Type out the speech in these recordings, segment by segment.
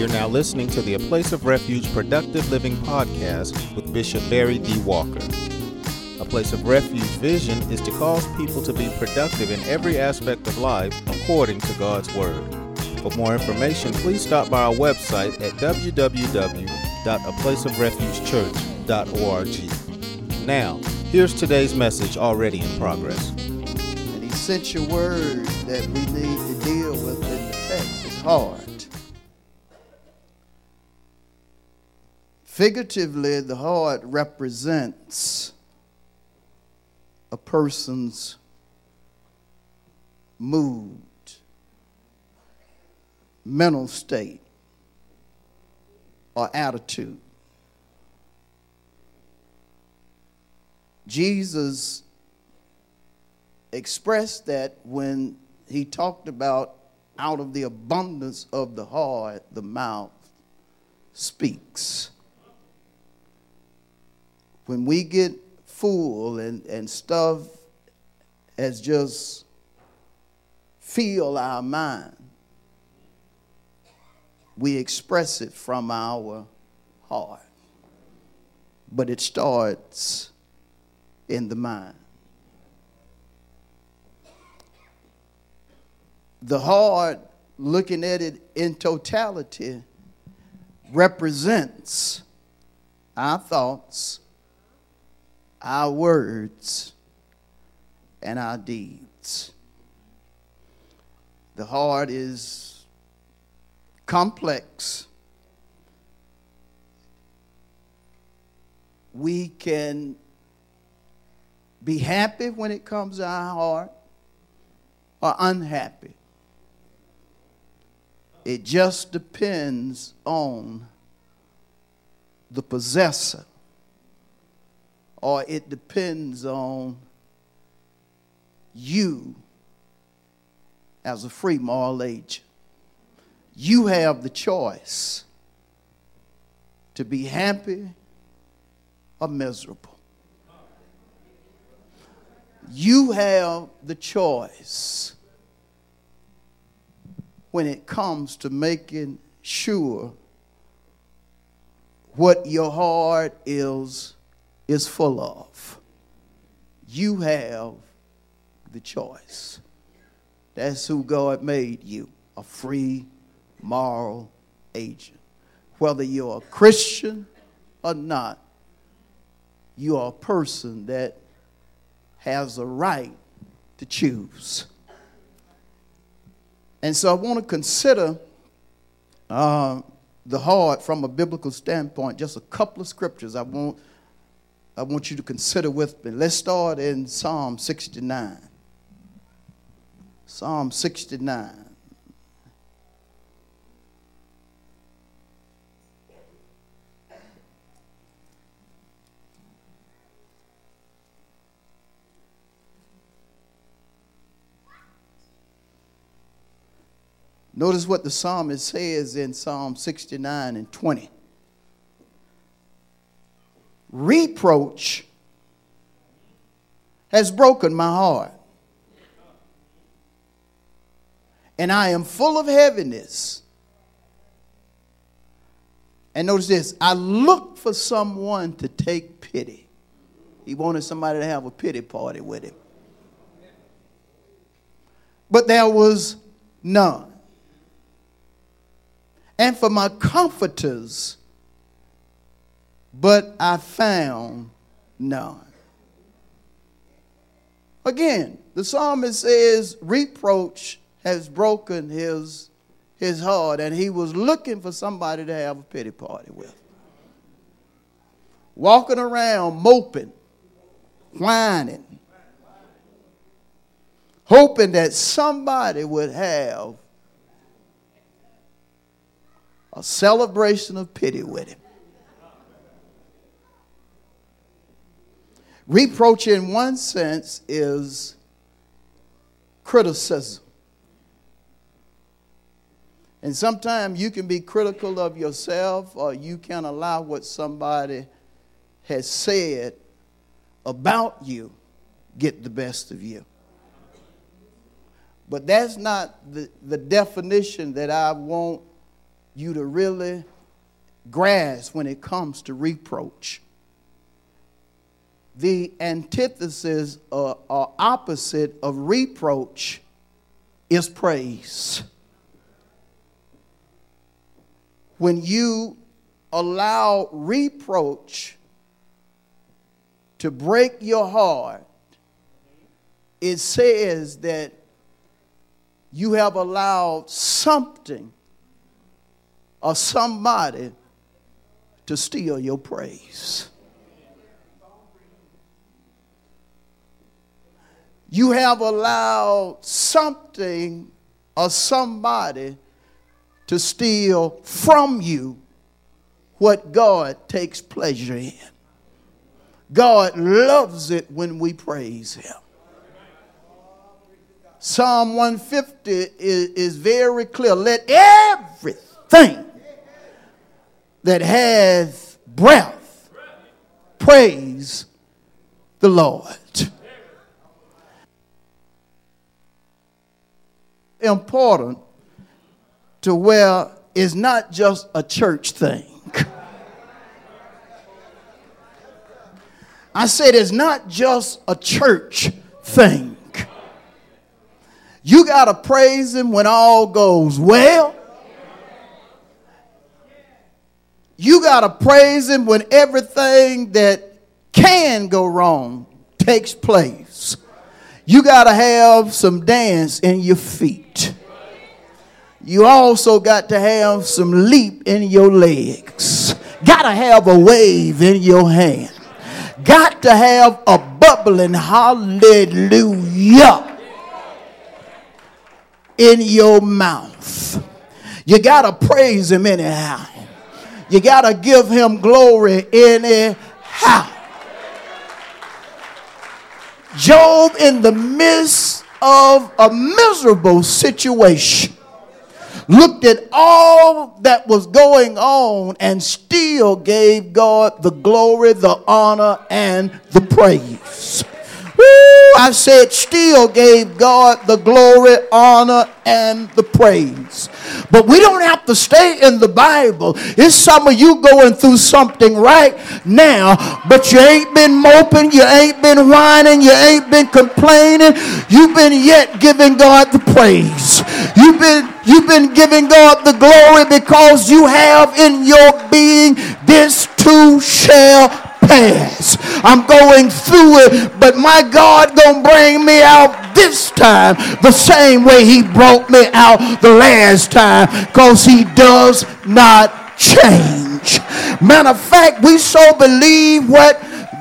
You're now listening to the A Place of Refuge Productive Living podcast with Bishop Barry D. Walker. A Place of Refuge vision is to cause people to be productive in every aspect of life according to God's Word. For more information, please stop by our website at www.aplaceofrefugechurch.org. Now, here's today's message already in progress. And he sent your word that we need to deal with in the text. It's hard. Figuratively, the heart represents a person's mood, mental state, or attitude. Jesus expressed that when he talked about out of the abundance of the heart, the mouth speaks. When we get full and, and stuff has just fill our mind, we express it from our heart. But it starts in the mind. The heart, looking at it in totality, represents our thoughts, our words, and our deeds. The heart is complex. We can be happy when it comes to our heart or unhappy. It just depends on the possessor, or it depends on you as a free moral agent. You have the choice to be happy or miserable. You have the choice when it comes to making sure what your heart is is full of. You have the choice. That's who God made you, a free moral agent. Whether you're a Christian or not, you are a person that has a right to choose. And so I want to consider uh, the heart from a biblical standpoint, just a couple of scriptures I want, I want you to consider with me. Let's start in Psalm 69. Psalm 69. Notice what the psalmist says in Psalm 69 and 20. Reproach has broken my heart. And I am full of heaviness. And notice this I look for someone to take pity. He wanted somebody to have a pity party with him. But there was none and for my comforters, but I found none. Again, the psalmist says reproach has broken his, his heart, and he was looking for somebody to have a pity party with. Walking around moping, whining, hoping that somebody would have a celebration of pity with him. Reproach, in one sense, is criticism. And sometimes you can be critical of yourself, or you can allow what somebody has said about you get the best of you. But that's not the, the definition that I want you to really grasp when it comes to reproach. The antithesis or, or opposite of reproach is praise. When you allow reproach to break your heart, it says that you have allowed something or somebody to steal your praise. You have allowed something or somebody to steal from you what God takes pleasure in. God loves it when we praise Him. Psalm 150 is, is very clear. Let everything that has breath praise the Lord. Important to where it's not just a church thing. I said it's not just a church thing. You got to praise Him when all goes well. You got to praise Him when everything that can go wrong takes place. You got to have some dance in your feet. You also got to have some leap in your legs. Got to have a wave in your hand. Got to have a bubbling hallelujah in your mouth. You got to praise him anyhow. You got to give him glory anyhow. Job, in the midst of a miserable situation, looked at all that was going on and still gave God the glory, the honor, and the praise. I said, still gave God the glory, honor, and the praise. But we don't have to stay in the Bible. It's some of you going through something right now, but you ain't been moping, you ain't been whining, you ain't been complaining. You've been yet giving God the praise. You've been you've been giving God the glory because you have in your being this too shall pass. I'm going through it, but my God gonna bring me out this time the same way he brought me out the last time because he does not change. Matter of fact, we so believe what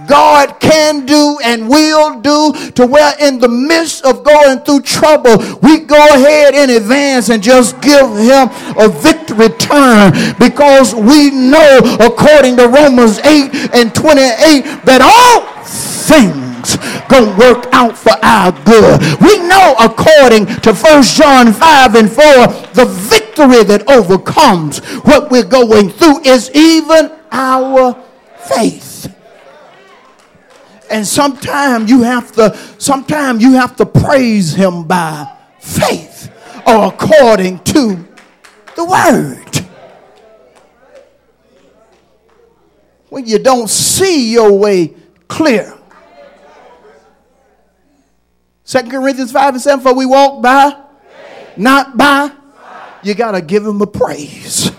God can do and will do to where in the midst of going through trouble, we go ahead in advance and just give him a victory turn because we know according to Romans 8 and 28 that all things gonna work out for our good. We know according to 1 John 5 and 4, the victory that overcomes what we're going through is even our faith. And sometimes you have to, sometimes you have to praise him by faith or according to the word. When you don't see your way clear. Second Corinthians 5 and 7, for we walk by, not by. You got to give him a praise.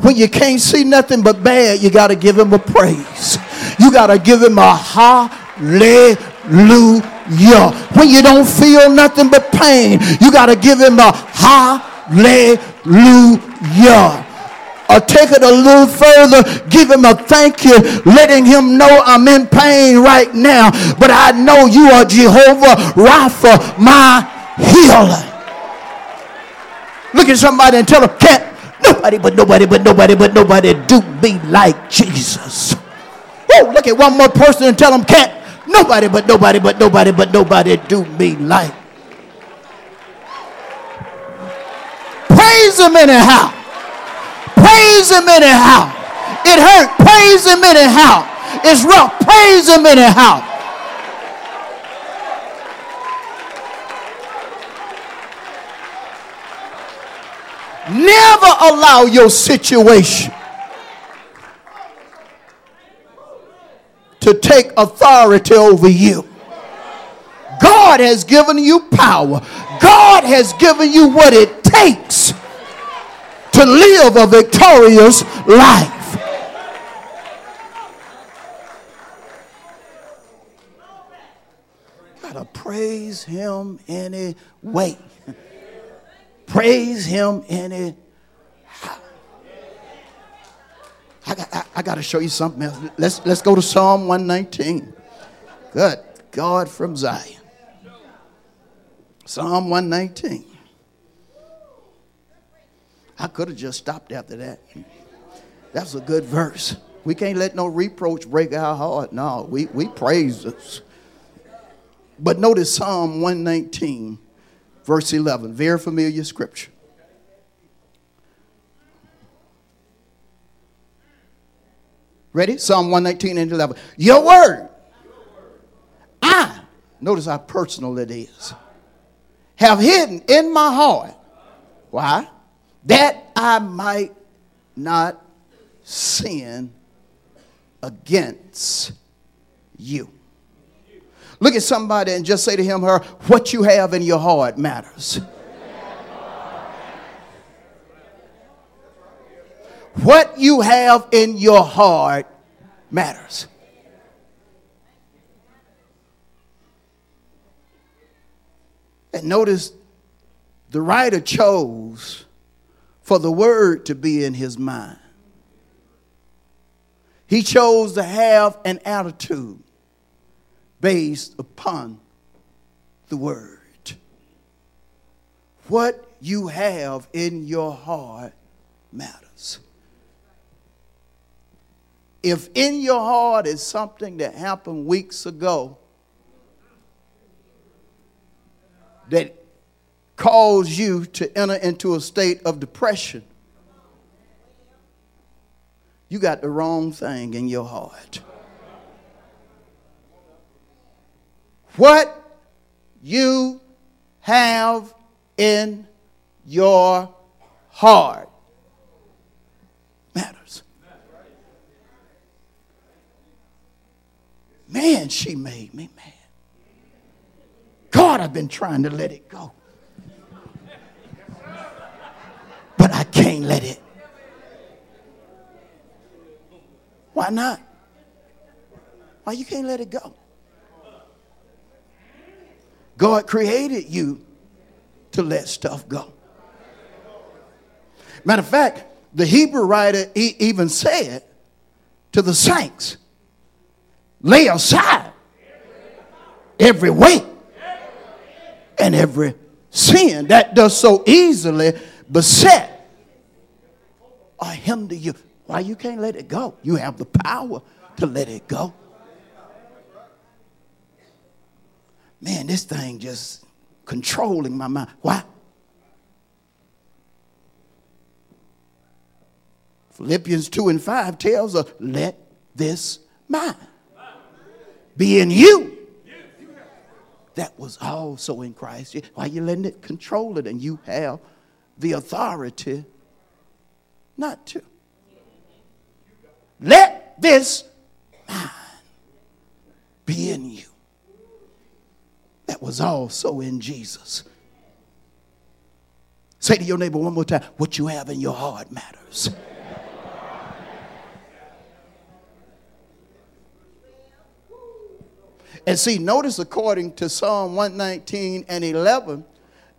When you can't see nothing but bad, you got to give him a praise. You got to give him a hallelujah. When you don't feel nothing but pain, you got to give him a hallelujah. Or take it a little further, give him a thank you, letting him know I'm in pain right now, but I know you are Jehovah Rapha, my healer. Look at somebody and tell them, can't nobody but nobody but nobody but nobody do me like Jesus. Oh, look at one more person and tell them, can't nobody but nobody but nobody but nobody do me like. Praise him anyhow. Praise him anyhow. It hurt. Praise him anyhow. It's rough. Praise him anyhow. Never allow your situation to take authority over you. God has given you power. God has given you what it takes to live a victorious life. Gotta praise Him anyway. praise Him any. I got, I, I got to show you something else. Let's, let's go to Psalm 119. Good God from Zion. Psalm 119. I could have just stopped after that. That's a good verse. We can't let no reproach break our heart. No, we, we praise us. But notice Psalm 119, verse 11. Very familiar scripture. Ready? Psalm 119 and 11. Your word. I, notice how personal it is, have hidden in my heart. Why? That I might not sin against you. Look at somebody and just say to him, or her, what you have in your heart matters. What you have in your heart matters. And notice the writer chose for the word to be in his mind. He chose to have an attitude based upon the word. What you have in your heart matters. If in your heart is something that happened weeks ago that caused you to enter into a state of depression, you got the wrong thing in your heart. What you have in your heart matters. Man, she made me mad. God, I've been trying to let it go. But I can't let it. Why not? Why you can't let it go? God created you to let stuff go. Matter of fact, the Hebrew writer even said to the saints, lay aside every weight and every sin that does so easily beset or hinder you. Why you can't let it go? You have the power to let it go. Man, this thing just controlling my mind. Why? Philippians 2 and 5 tells us, let this mind be in you that was also in Christ. Why you letting it control it and you have the authority not to? Let this mind be in you that was also in Jesus. Say to your neighbor one more time what you have in your heart matters. And see, notice according to Psalm 119 and 11,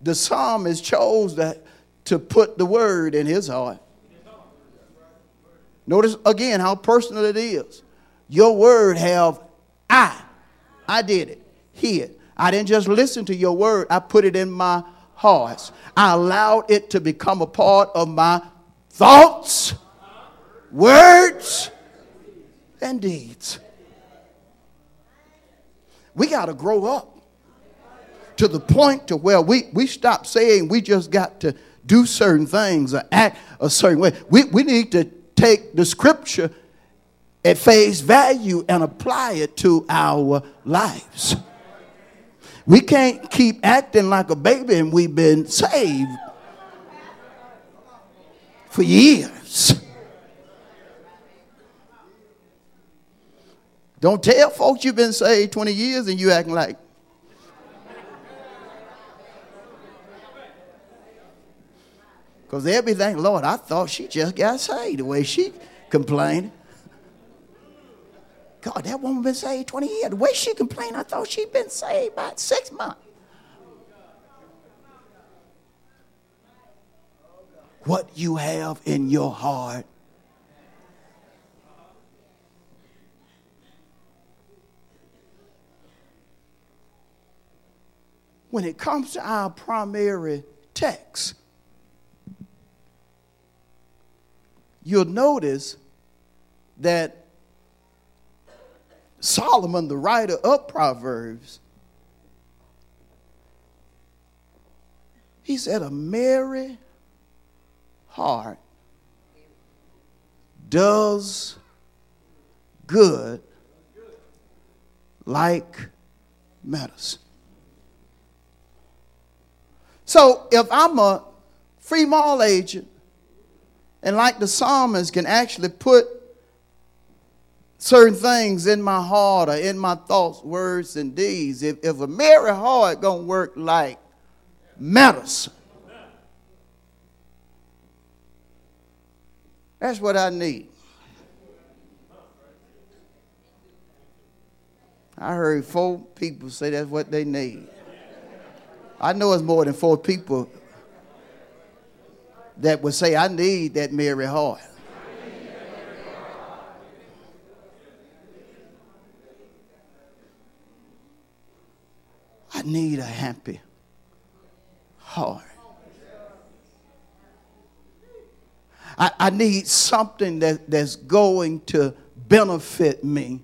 the psalmist chose that to put the word in his heart. Notice again how personal it is. Your word have I. I did it. Hid. I didn't just listen to your word. I put it in my heart. I allowed it to become a part of my thoughts, words, and deeds. We got to grow up to the point to where we, we stop saying we just got to do certain things or act a certain way. We, we need to take the scripture at face value and apply it to our lives. We can't keep acting like a baby and we've been saved. for years. Don't tell folks you've been saved 20 years and you acting like. Because they'll be thinking, Lord, I thought she just got saved the way she complained. God, that woman been saved 20 years. The way she complained, I thought she'd been saved about six months. What you have in your heart when it comes to our primary text, you'll notice that Solomon, the writer of Proverbs, he said, A merry heart does good like medicine. So if I'm a free mall agent, and like the psalmist can actually put certain things in my heart or in my thoughts, words, and deeds, if, if a merry heart gonna work like medicine, that's what I need. I heard four people say that's what they need. I know it's more than four people that would say, I need that merry heart. I need a happy heart. I, I need something that, that's going to benefit me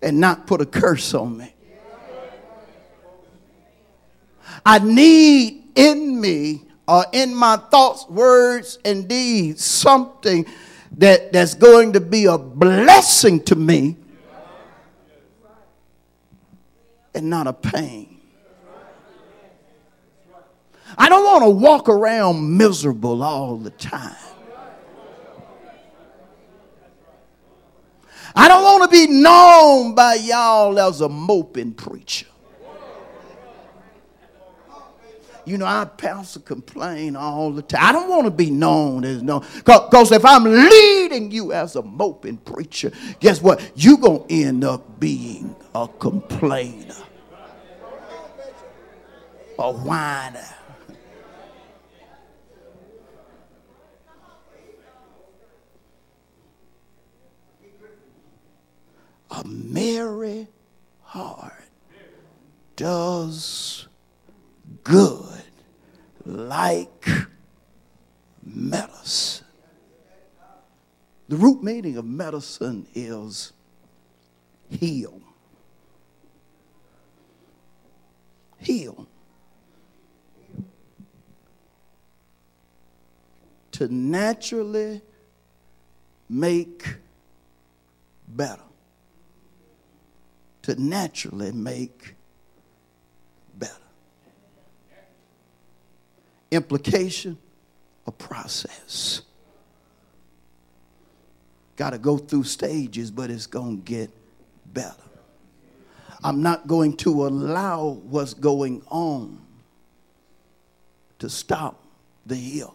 and not put a curse on me. I need in me or in my thoughts, words, and deeds something that, that's going to be a blessing to me and not a pain. I don't want to walk around miserable all the time. I don't want to be known by y'all as a moping preacher. You know, our pastor complain all the time. I don't want to be known as known. Because if I'm leading you as a moping preacher, guess what? You're going to end up being a complainer, a whiner. A merry heart does good like medicine. The root meaning of medicine is heal. Heal. To naturally make better. To naturally make implication, a process. Got to go through stages, but it's going to get better. I'm not going to allow what's going on to stop the healing.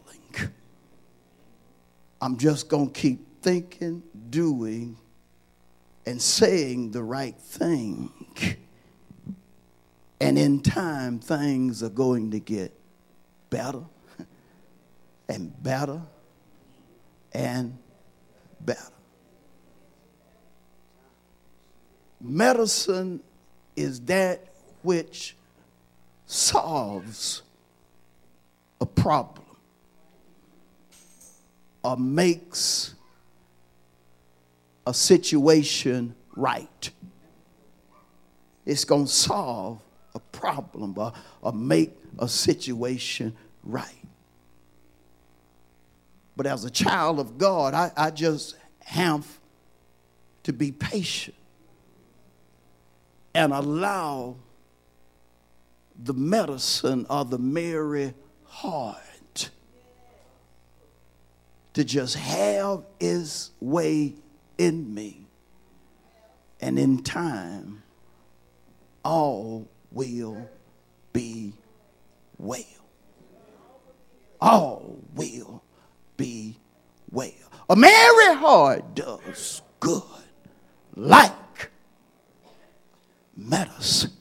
I'm just going to keep thinking, doing, and saying the right thing. And in time, things are going to get better and better and better. Medicine is that which solves a problem or makes a situation right. It's going to solve a problem or, or make a situation right. But as a child of God, I, I just have to be patient and allow the medicine of the merry heart to just have his way in me. And in time, all will be well. All will be well. A merry heart does good like medicine.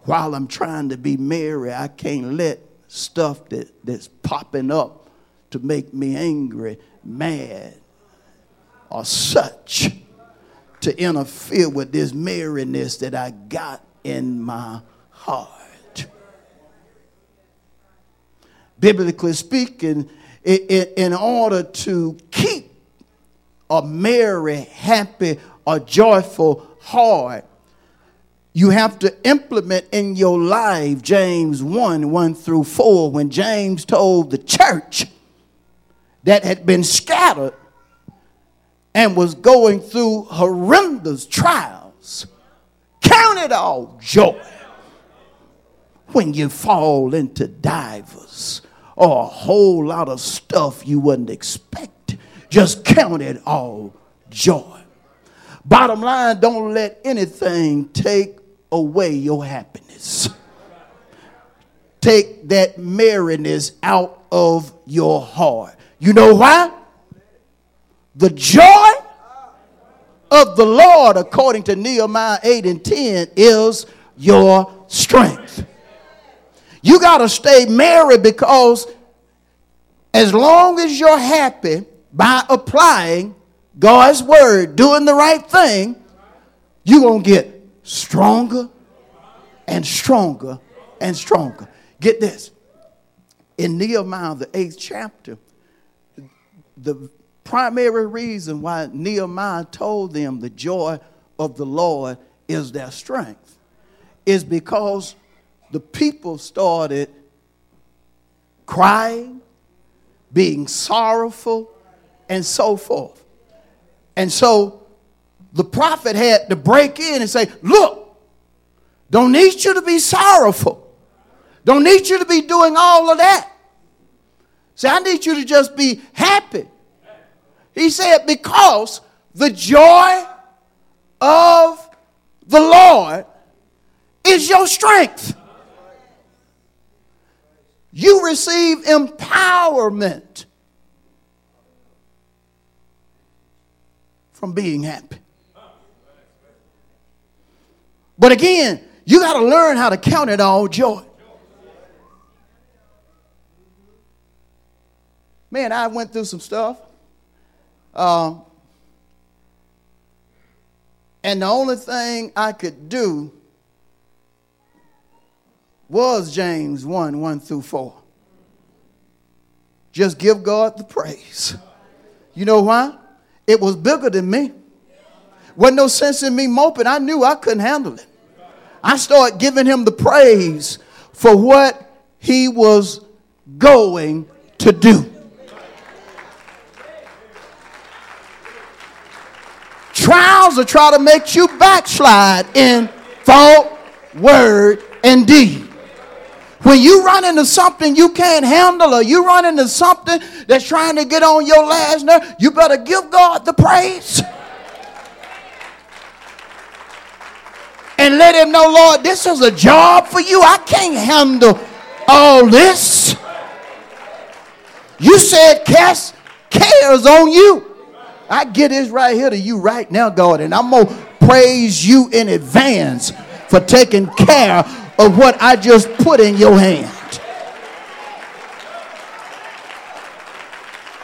While I'm trying to be merry, I can't let stuff that, that's popping up to make me angry, mad, or such to interfere with this merriness that I got in my heart. Biblically speaking, in order to keep a merry, happy, or joyful heart, you have to implement in your life James 1 1 through 4 when James told the church that had been scattered and was going through horrendous trials. Count it all joy when you fall into divers or a whole lot of stuff you wouldn't expect. Just count it all joy. Bottom line, don't let anything take away your happiness. Take that merriness out of your heart. You know why? The joy of the Lord, according to Nehemiah 8 and 10, is your strength. You got to stay merry because as long as you're happy by applying God's word, doing the right thing, you're going to get stronger and stronger and stronger. Get this. In Nehemiah, the eighth chapter, the primary reason why Nehemiah told them the joy of the Lord is their strength is because the people started crying, being sorrowful, and so forth. And so the prophet had to break in and say, Look, don't need you to be sorrowful. Don't need you to be doing all of that. See, I need you to just be happy. He said, Because the joy of the Lord is your strength. You receive empowerment from being happy. But again, you got to learn how to count it all joy. Man, I went through some stuff. Um, and the only thing I could do was James 1 1 through 4. Just give God the praise. You know why? It was bigger than me. Wasn't no sense in me moping. I knew I couldn't handle it. I started giving him the praise for what he was going to do. Trials will try to make you backslide in thought, word, and deed. When you run into something you can't handle or you run into something that's trying to get on your last nerve, you better give God the praise. and let him know, Lord, this is a job for you. I can't handle all this. You said cast cares on you. I get this right here to you right now, God, and I'm going to praise you in advance for taking care of what I just put in your hand.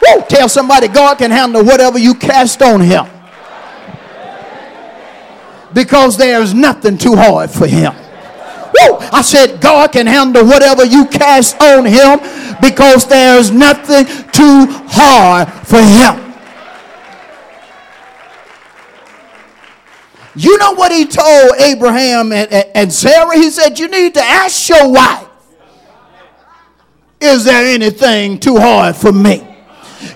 Woo, tell somebody God can handle whatever you cast on him because there's nothing too hard for him. Woo! I said, God can handle whatever you cast on him because there's nothing too hard for him. You know what he told Abraham and, and Sarah? He said, You need to ask your wife, Is there anything too hard for me?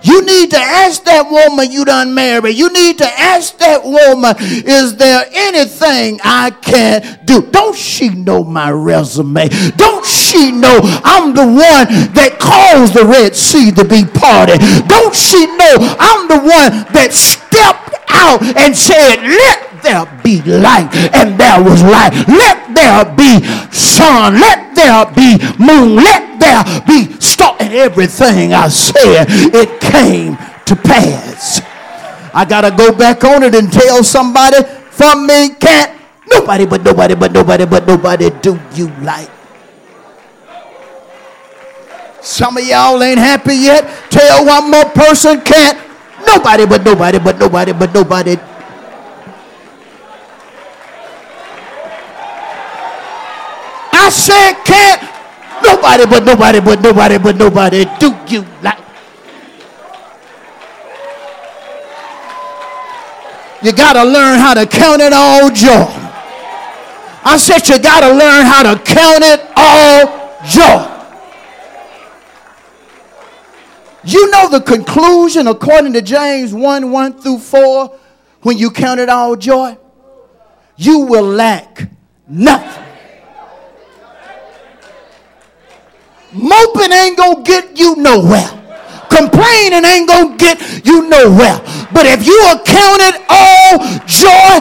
You need to ask that woman you done married. You need to ask that woman, is there anything I can do? Don't she know my resume? Don't she know I'm the one that caused the Red Sea to be parted? Don't she know I'm the one that stepped out and said, let there be light, and there was light. Let there be sun. Let there be moon. Let there be star. And everything I said, it came to pass. I got to go back on it and tell somebody from me can't nobody but nobody but nobody but nobody do you like. Some of y'all ain't happy yet. Tell one more person can't nobody but nobody but nobody but nobody I said can't nobody but nobody but nobody but nobody do you like. You got to learn how to count it all joy. I said you got to learn how to count it all joy. You know the conclusion according to James 1 1 through 4 when you count it all joy? You will lack nothing. Moping ain't gonna get you nowhere. Complaining ain't gonna get you nowhere. But if you account it all joy,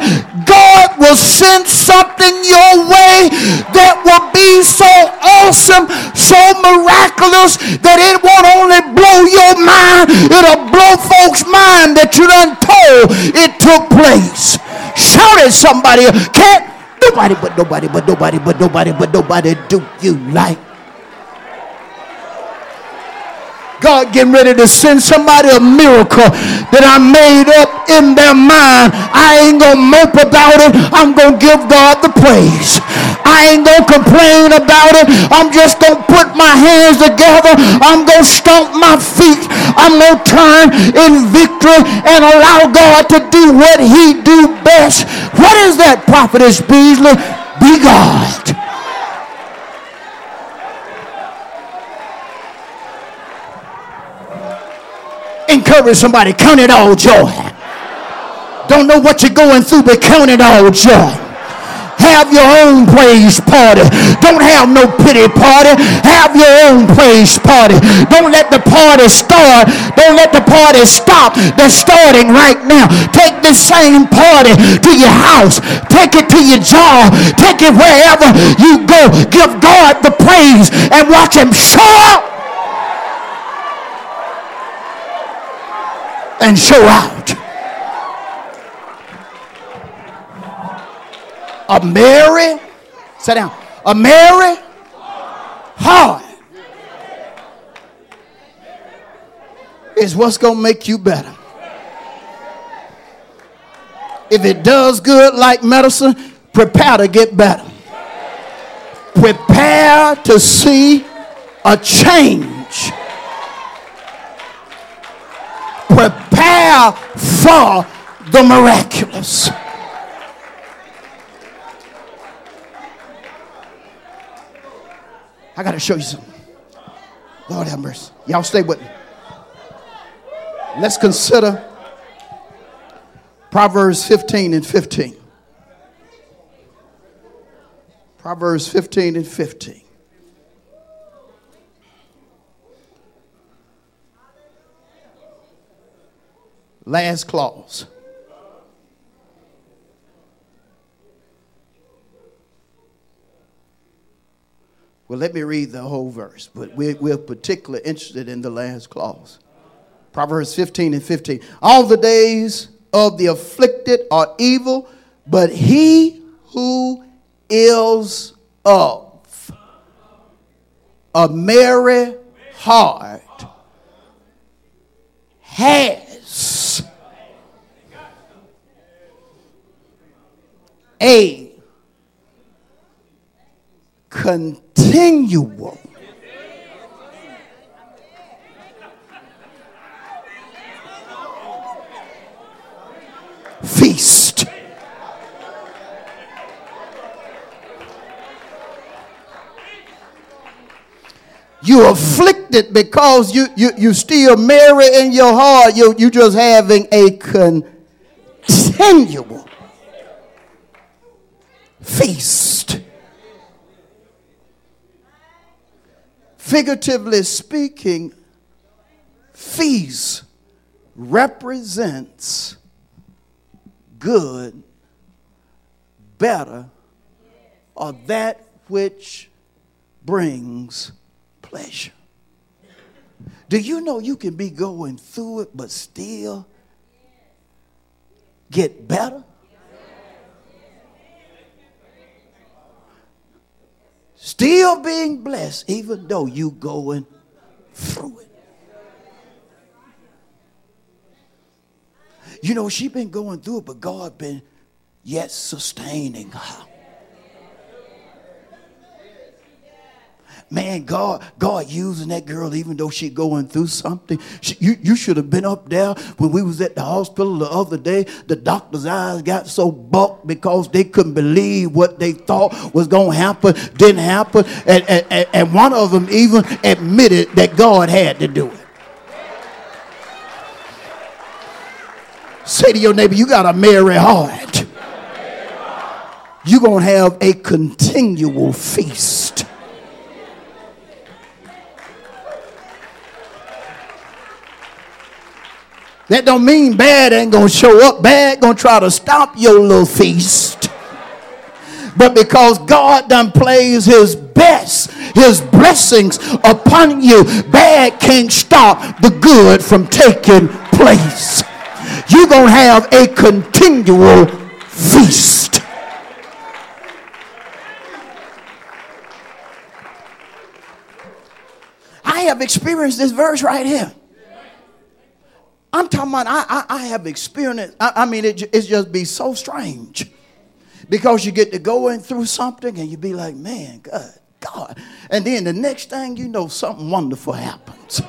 God will send something your way that will be so awesome, so miraculous that it won't only blow your mind, it'll blow folks' mind that you done told it took place. Shout at somebody, can't nobody but nobody but nobody but nobody but nobody do you like God getting ready to send somebody a miracle that I made up in their mind. I ain't gonna mope about it. I'm gonna give God the praise. I ain't gonna complain about it. I'm just gonna put my hands together. I'm gonna stomp my feet. I'm gonna turn in victory and allow God to do what he do best. What is that, Prophetess Beasley? Be God. Encourage somebody, count it all joy. Don't know what you're going through, but count it all joy. Have your own praise party. Don't have no pity party. Have your own praise party. Don't let the party start. Don't let the party stop. They're starting right now. Take this same party to your house. Take it to your job. Take it wherever you go. Give God the praise and watch him show up. And show out. A merry, sit down, a merry heart is what's going to make you better. If it does good like medicine, prepare to get better. Prepare to see a change prepare for the miraculous. I got to show you something. Lord have mercy. Y'all stay with me. Let's consider Proverbs 15 and 15. Proverbs 15 and 15. Last clause. Well, let me read the whole verse, but we're, we're particularly interested in the last clause. Proverbs 15 and 15. All the days of the afflicted are evil, but he who is of a merry heart has a continual feast. You're afflicted because you, you, you still marry in your heart. You, you just having a continual feast. Figuratively speaking, feast represents good, better, or that which brings pleasure. Do you know you can be going through it but still get better? Still being blessed even though you going through it. You know, she been going through it, but God been yet sustaining her. Man, God, God using that girl even though she going through something. She, you, you should have been up there when we was at the hospital the other day. The doctor's eyes got so bucked because they couldn't believe what they thought was going to happen, didn't happen. And, and, and one of them even admitted that God had to do it. Say to your neighbor, you got a merry heart. You're going to have a continual feast. That don't mean bad ain't gonna show up. Bad gonna try to stop your little feast. But because God done plays his best, his blessings upon you, bad can't stop the good from taking place. You're gonna have a continual feast. I have experienced this verse right here. I'm talking about, I, I, I have experienced, I, I mean, it, it's just be so strange because you get to going through something and you be like, man, God, God. And then the next thing you know, something wonderful happens.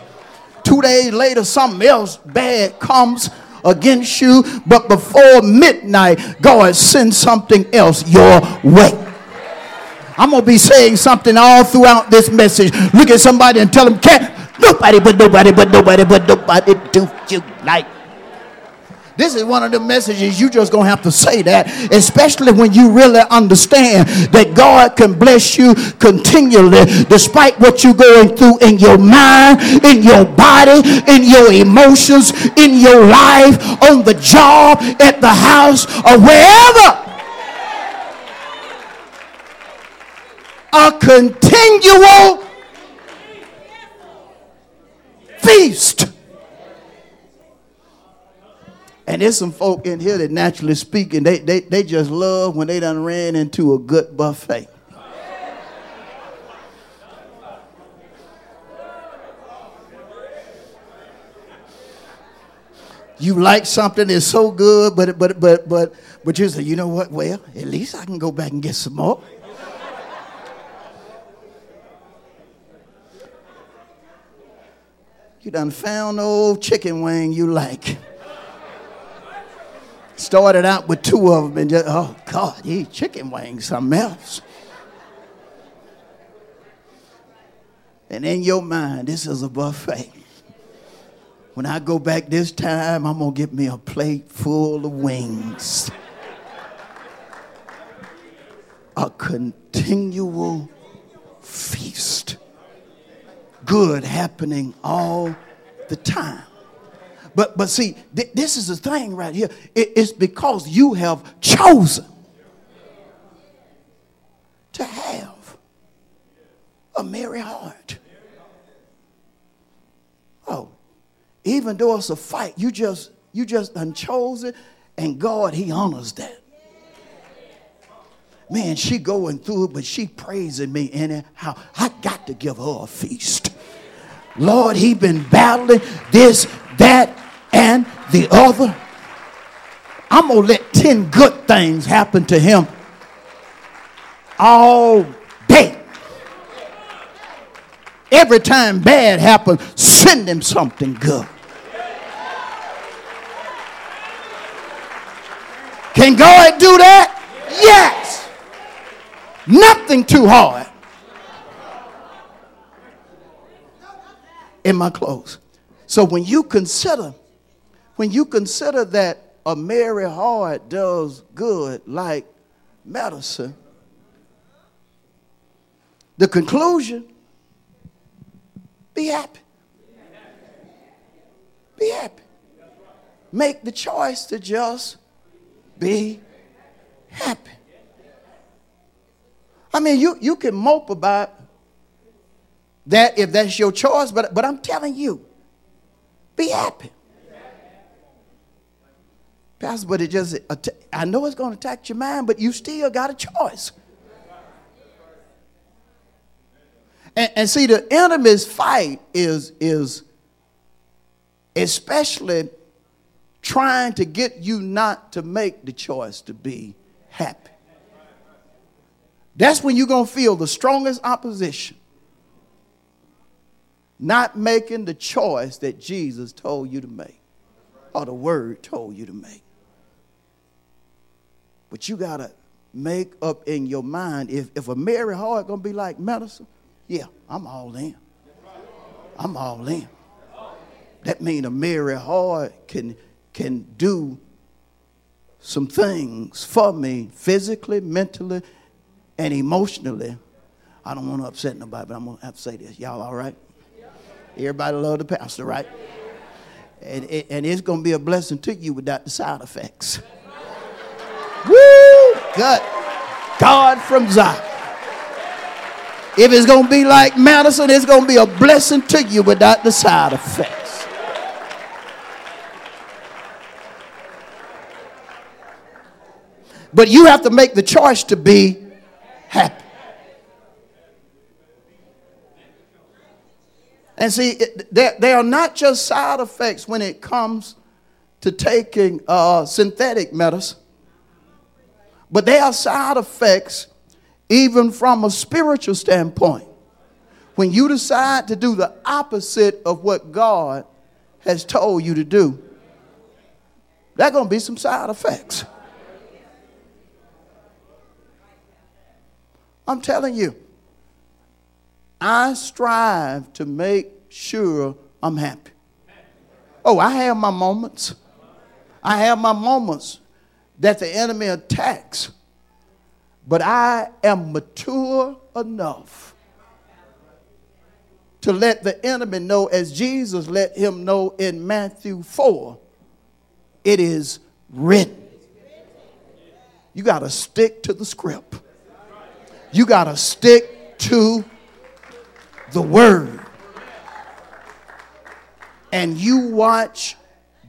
Two days later, something else bad comes against you, but before midnight, God sends something else your way. I'm going to be saying something all throughout this message. Look at somebody and tell them, can't nobody but nobody but nobody but nobody do you like. This is one of the messages you just gonna have to say that, especially when you really understand that God can bless you continually despite what you're going through in your mind, in your body, in your emotions, in your life, on the job, at the house, or wherever. A continual feast. And there's some folk in here that naturally speaking, they, they, they just love when they done ran into a good buffet. You like something that's so good, but but but but but you say, you know what? Well, at least I can go back and get some more. You done found old chicken wing you like. Started out with two of them and just, oh God, he chicken wings, something else. And in your mind, this is a buffet. When I go back this time, I'm going to get me a plate full of wings. a continual feast good happening all the time. But, but see, th- this is the thing right here. It, it's because you have chosen to have a merry heart. Oh, even though it's a fight, you just you just unchose it, and God He honors that. Man, she going through it, but she praising me anyhow. I got to give her a feast. Lord, he been battling this, that, and the other. I'm going to let 10 good things happen to him all day. Every time bad happens, send him something good. Can God do that? Yes. Nothing too hard in my clothes. So when you consider, when you consider that a merry heart does good like medicine, the conclusion be happy. Be happy. Make the choice to just be happy. I mean, you, you can mope about that if that's your choice, but, but I'm telling you, be happy. Pastor, but it just, I know it's going to attack your mind, but you still got a choice. And, and see, the enemy's fight is, is especially trying to get you not to make the choice to be happy. That's when you're going to feel the strongest opposition. Not making the choice that Jesus told you to make or the word told you to make. But you got to make up in your mind if, if a merry heart going to be like medicine, yeah, I'm all in. I'm all in. That means a merry heart can, can do some things for me physically, mentally, and emotionally. I don't want to upset nobody, but I'm going to have to say this. Y'all all right? Everybody love the pastor, right? And, and it's going to be a blessing to you without the side effects. Woo! God, God from Zion. If it's going to be like medicine, it's going to be a blessing to you without the side effects. But you have to make the choice to be happy. And see, they are not just side effects when it comes to taking uh, synthetic medicine, but they are side effects even from a spiritual standpoint. When you decide to do the opposite of what God has told you to do, there are going to be some side effects. I'm telling you, I strive to make sure I'm happy. Oh, I have my moments. I have my moments that the enemy attacks. But I am mature enough to let the enemy know, as Jesus let him know in Matthew 4, it is written. You got to stick to the script. You got to stick to the word. And you watch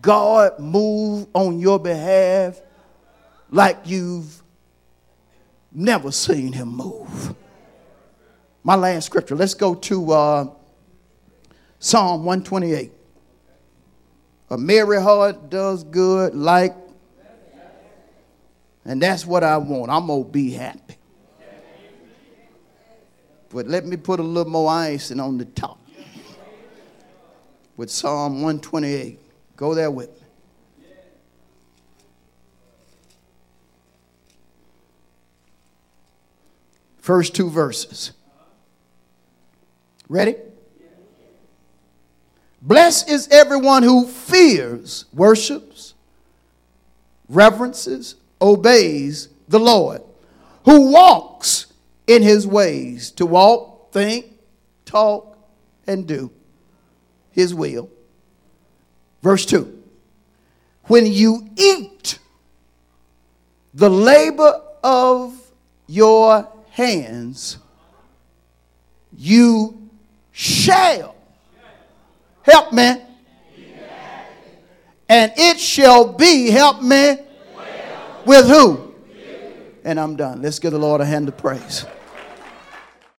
God move on your behalf like you've never seen him move. My last scripture. Let's go to uh, Psalm 128. A merry heart does good like, and that's what I want. I'm going to be happy. But let me put a little more icing on the top with Psalm 128. Go there with me. First two verses. Ready? Blessed is everyone who fears, worships, reverences, obeys the Lord, who walks in his ways to walk, think, talk, and do his will. Verse 2 When you eat the labor of your hands, you shall. Help me. And it shall be, help me, with who? And I'm done. Let's give the Lord a hand of praise.